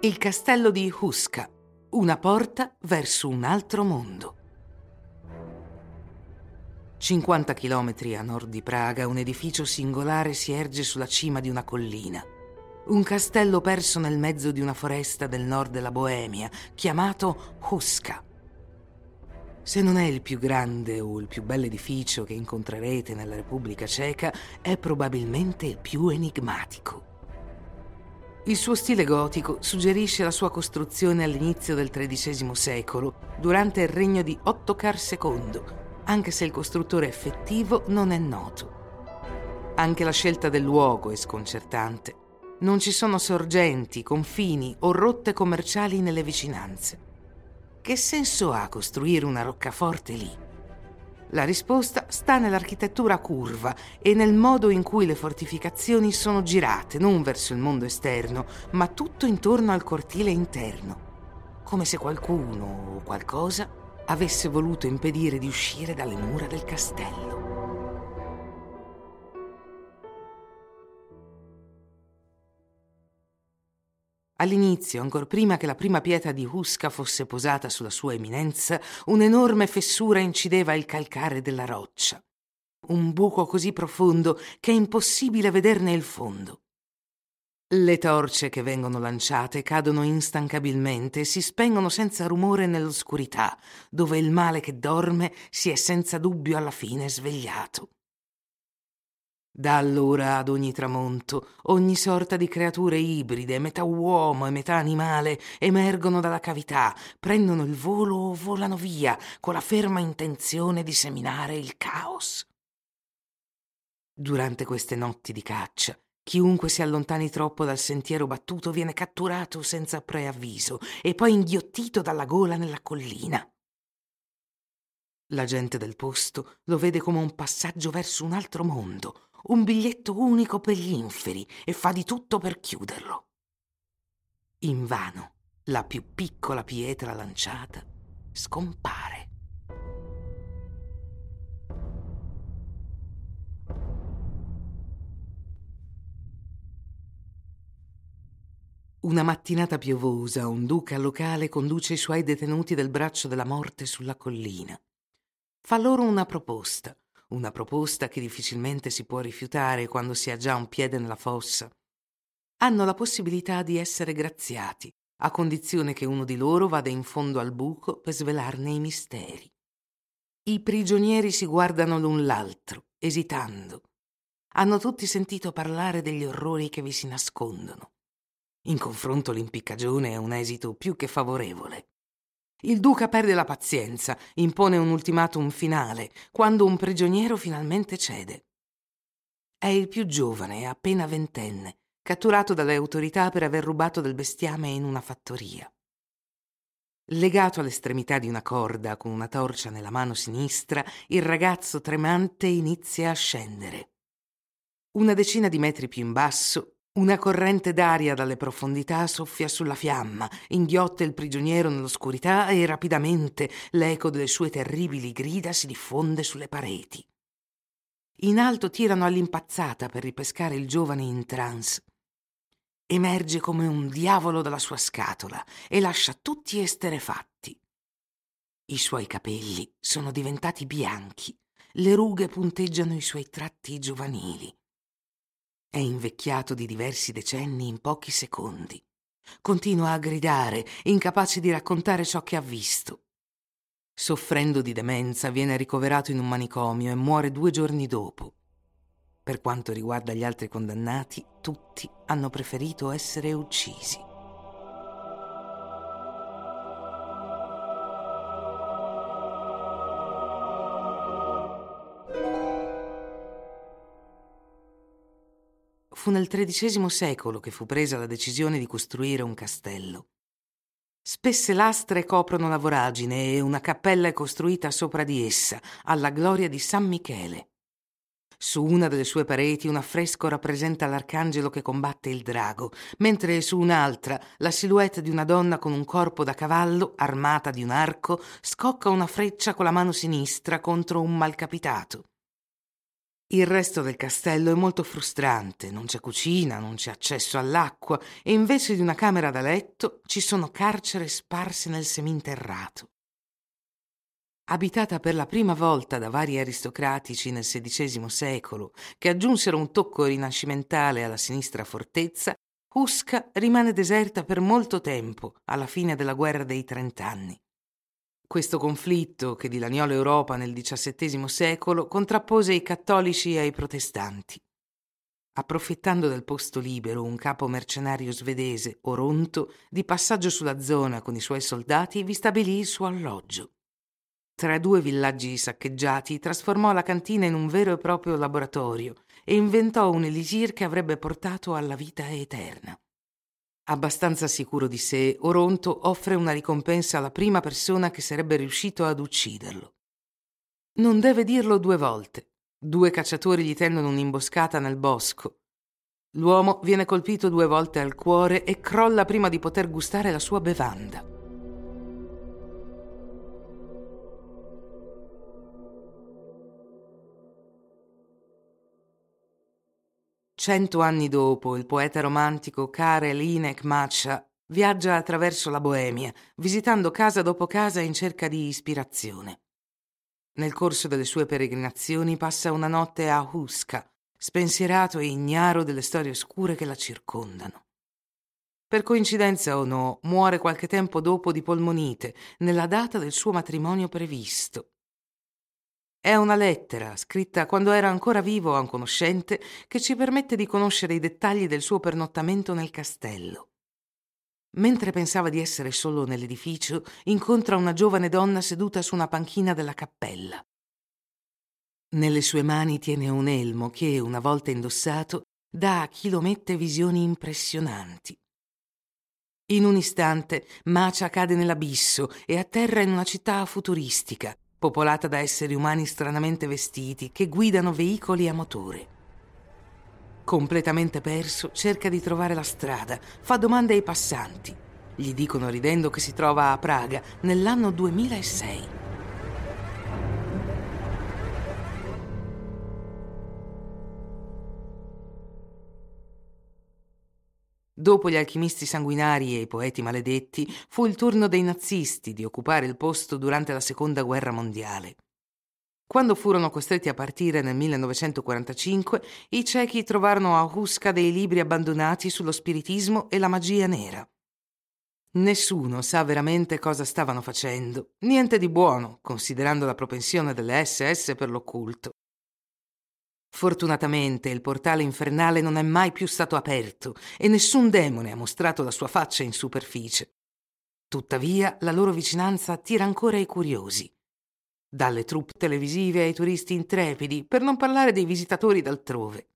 Il castello di Huska, una porta verso un altro mondo. 50 chilometri a nord di Praga, un edificio singolare si erge sulla cima di una collina. Un castello perso nel mezzo di una foresta del nord della Boemia, chiamato Huska. Se non è il più grande o il più bel edificio che incontrerete nella Repubblica Ceca, è probabilmente il più enigmatico. Il suo stile gotico suggerisce la sua costruzione all'inizio del XIII secolo, durante il regno di Ottokar II, anche se il costruttore effettivo non è noto. Anche la scelta del luogo è sconcertante. Non ci sono sorgenti, confini o rotte commerciali nelle vicinanze. Che senso ha costruire una roccaforte lì? La risposta sta nell'architettura curva e nel modo in cui le fortificazioni sono girate, non verso il mondo esterno, ma tutto intorno al cortile interno, come se qualcuno o qualcosa avesse voluto impedire di uscire dalle mura del castello. All'inizio, ancor prima che la prima pietra di Husca fosse posata sulla sua eminenza, un'enorme fessura incideva il calcare della roccia. Un buco così profondo che è impossibile vederne il fondo. Le torce che vengono lanciate cadono instancabilmente e si spengono senza rumore nell'oscurità, dove il male che dorme si è senza dubbio alla fine svegliato. Da allora ad ogni tramonto, ogni sorta di creature ibride, metà uomo e metà animale, emergono dalla cavità, prendono il volo o volano via, con la ferma intenzione di seminare il caos. Durante queste notti di caccia, chiunque si allontani troppo dal sentiero battuto viene catturato senza preavviso e poi inghiottito dalla gola nella collina. La gente del posto lo vede come un passaggio verso un altro mondo, un biglietto unico per gli inferi e fa di tutto per chiuderlo. Invano, la più piccola pietra lanciata scompare. Una mattinata piovosa, un duca locale conduce i suoi detenuti del braccio della morte sulla collina. Fa loro una proposta una proposta che difficilmente si può rifiutare quando si ha già un piede nella fossa. Hanno la possibilità di essere graziati, a condizione che uno di loro vada in fondo al buco per svelarne i misteri. I prigionieri si guardano l'un l'altro, esitando. Hanno tutti sentito parlare degli orrori che vi si nascondono. In confronto l'impiccagione è un esito più che favorevole. Il duca perde la pazienza, impone un ultimatum finale, quando un prigioniero finalmente cede. È il più giovane, appena ventenne, catturato dalle autorità per aver rubato del bestiame in una fattoria. Legato all'estremità di una corda con una torcia nella mano sinistra, il ragazzo tremante inizia a scendere. Una decina di metri più in basso, una corrente d'aria dalle profondità soffia sulla fiamma, inghiotte il prigioniero nell'oscurità e rapidamente l'eco delle sue terribili grida si diffonde sulle pareti. In alto tirano all'impazzata per ripescare il giovane in trance. Emerge come un diavolo dalla sua scatola e lascia tutti esterefatti. I suoi capelli sono diventati bianchi, le rughe punteggiano i suoi tratti giovanili. È invecchiato di diversi decenni in pochi secondi. Continua a gridare, incapace di raccontare ciò che ha visto. Soffrendo di demenza, viene ricoverato in un manicomio e muore due giorni dopo. Per quanto riguarda gli altri condannati, tutti hanno preferito essere uccisi. Fu nel XIII secolo che fu presa la decisione di costruire un castello. Spesse lastre coprono la voragine e una cappella è costruita sopra di essa, alla gloria di San Michele. Su una delle sue pareti un affresco rappresenta l'arcangelo che combatte il drago, mentre su un'altra la silhouette di una donna con un corpo da cavallo, armata di un arco, scocca una freccia con la mano sinistra contro un malcapitato. Il resto del castello è molto frustrante, non c'è cucina, non c'è accesso all'acqua e invece di una camera da letto ci sono carcere sparse nel seminterrato. Abitata per la prima volta da vari aristocratici nel XVI secolo, che aggiunsero un tocco rinascimentale alla sinistra fortezza, Usca rimane deserta per molto tempo, alla fine della guerra dei trent'anni. Questo conflitto, che dilaniò l'Europa nel XVII secolo, contrappose i cattolici ai protestanti. Approfittando del posto libero, un capo mercenario svedese, Oronto, di passaggio sulla zona con i suoi soldati, vi stabilì il suo alloggio. Tra due villaggi saccheggiati, trasformò la cantina in un vero e proprio laboratorio e inventò un elisir che avrebbe portato alla vita eterna. Abbastanza sicuro di sé, Oronto offre una ricompensa alla prima persona che sarebbe riuscito ad ucciderlo. Non deve dirlo due volte. Due cacciatori gli tendono un'imboscata nel bosco. L'uomo viene colpito due volte al cuore e crolla prima di poter gustare la sua bevanda. Cento anni dopo, il poeta romantico Karel Inek Macha viaggia attraverso la Boemia, visitando casa dopo casa in cerca di ispirazione. Nel corso delle sue peregrinazioni passa una notte a Huska, spensierato e ignaro delle storie oscure che la circondano. Per coincidenza o no, muore qualche tempo dopo di polmonite, nella data del suo matrimonio previsto. È una lettera, scritta quando era ancora vivo a un conoscente, che ci permette di conoscere i dettagli del suo pernottamento nel castello. Mentre pensava di essere solo nell'edificio, incontra una giovane donna seduta su una panchina della cappella. Nelle sue mani tiene un elmo che, una volta indossato, dà a chi lo mette visioni impressionanti. In un istante Macia cade nell'abisso e atterra in una città futuristica, popolata da esseri umani stranamente vestiti che guidano veicoli a motore. Completamente perso, cerca di trovare la strada, fa domande ai passanti. Gli dicono ridendo che si trova a Praga nell'anno 2006. Dopo gli alchimisti sanguinari e i poeti maledetti, fu il turno dei nazisti di occupare il posto durante la Seconda Guerra Mondiale. Quando furono costretti a partire nel 1945, i cechi trovarono a Huska dei libri abbandonati sullo spiritismo e la magia nera. Nessuno sa veramente cosa stavano facendo, niente di buono, considerando la propensione delle SS per l'occulto. Fortunatamente il portale infernale non è mai più stato aperto e nessun demone ha mostrato la sua faccia in superficie. Tuttavia la loro vicinanza attira ancora i curiosi. Dalle troupe televisive ai turisti intrepidi, per non parlare dei visitatori d'altrove.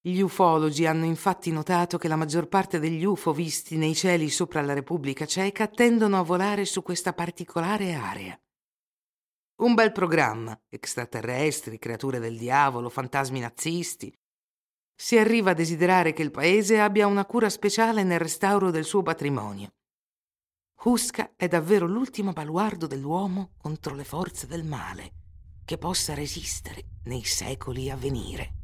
Gli ufologi hanno infatti notato che la maggior parte degli UFO visti nei cieli sopra la Repubblica Ceca tendono a volare su questa particolare area. Un bel programma, extraterrestri, creature del diavolo, fantasmi nazisti. Si arriva a desiderare che il paese abbia una cura speciale nel restauro del suo patrimonio. Huska è davvero l'ultimo baluardo dell'uomo contro le forze del male che possa resistere nei secoli a venire.